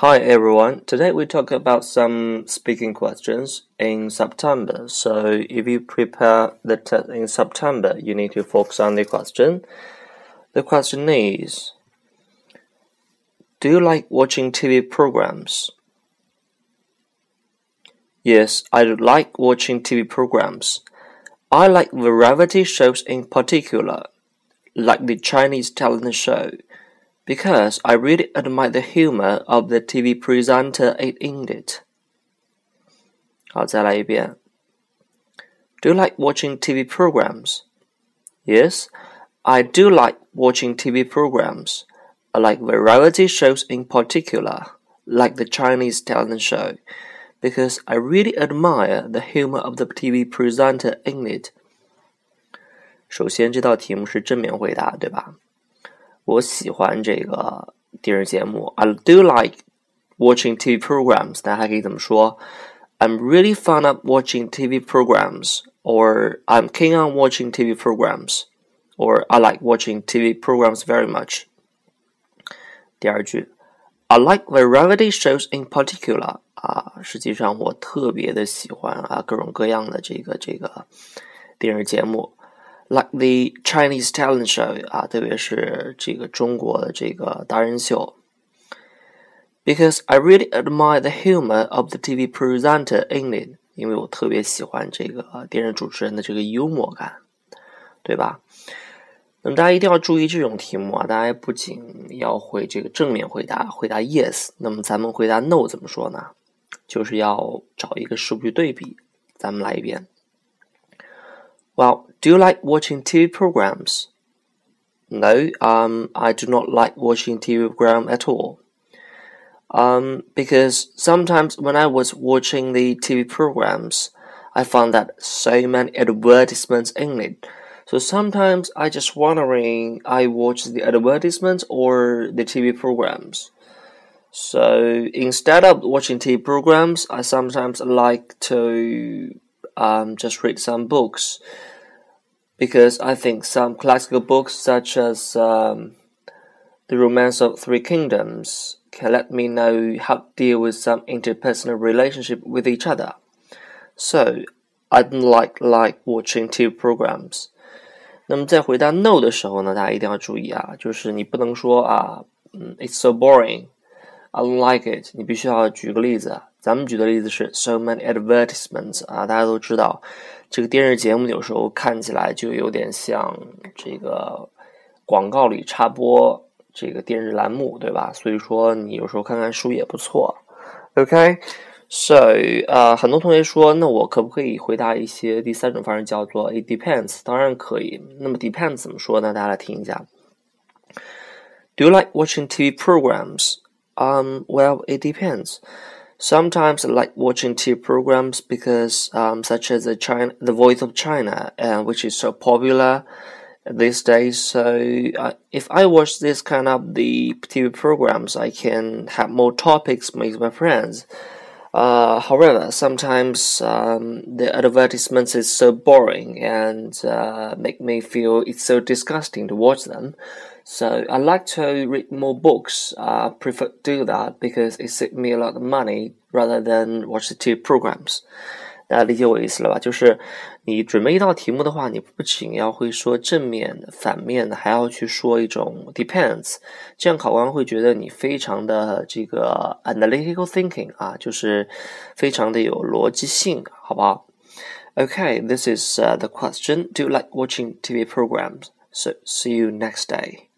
Hi everyone. Today we talk about some speaking questions in September. So if you prepare the test in September, you need to focus on the question. The question is Do you like watching TV programs? Yes, I like watching TV programs. I like variety shows in particular, like the Chinese talent show because I really admire the humor of the TV presenter in it. 好，再来一遍。Do you like watching TV programs? Yes, I do like watching TV programs. I like variety shows in particular, like the Chinese talent show, because I really admire the humor of the TV presenter in it. 首先，这道题目是正面回答，对吧？ 我喜欢这个电视节目。I do like watching TV programs。大家还可以怎么说？I'm really fond of watching TV programs, or I'm keen on watching TV programs, or I like watching TV programs very much. 第二句，I like variety shows in particular。啊，实际上我特别的喜欢啊各种各样的这个这个电视节目。 Like the Chinese talent show 啊，特别是这个中国的这个达人秀。Because I really admire the humor of the TV presenter in it，因为我特别喜欢这个电视主持人的这个幽默感，对吧？那么大家一定要注意这种题目啊，大家不仅要会这个正面回答，回答 yes，那么咱们回答 no 怎么说呢？就是要找一个数据对比。咱们来一遍。Well, do you like watching TV programs? No, um, I do not like watching TV program at all. Um, because sometimes when I was watching the TV programs, I found that so many advertisements in it. So sometimes I just wondering I watch the advertisements or the TV programs. So instead of watching TV programs, I sometimes like to um, just read some books because I think some classical books, such as um, The Romance of Three Kingdoms, can let me know how to deal with some interpersonal relationship with each other. So I don't like like watching TV programs. 那么在回答 no 的时候呢，大家一定要注意啊，就是你不能说啊，嗯，it's so boring。 I like it。你必须要举个例子。咱们举的例子是 so many advertisements 啊，大家都知道，这个电视节目有时候看起来就有点像这个广告里插播这个电视栏目，对吧？所以说你有时候看看书也不错。OK，so 呃，很多同学说，那我可不可以回答一些第三种方式，叫做 it depends？当然可以。那么 depends 怎么说呢？大家来听一下。Do you like watching TV programs? Um, well, it depends. Sometimes I like watching TV programs because, um, such as the China, the Voice of China, uh, which is so popular these days. So, uh, if I watch this kind of the TV programs, I can have more topics with my friends. Uh, however, sometimes um, the advertisements is so boring and uh, make me feel it's so disgusting to watch them. So I like to read more books. I prefer to do that because it saves me a lot of money rather than watch the TV programs. 大家理解我意思了吧？就是你准备一道题目的话，你不仅要会说正面的、反面的，还要去说一种 depends，这样考官会觉得你非常的这个 analytical thinking 啊，就是非常的有逻辑性，好不好？Okay, this is uh, the question. Do you like watching TV programs? So see you next day.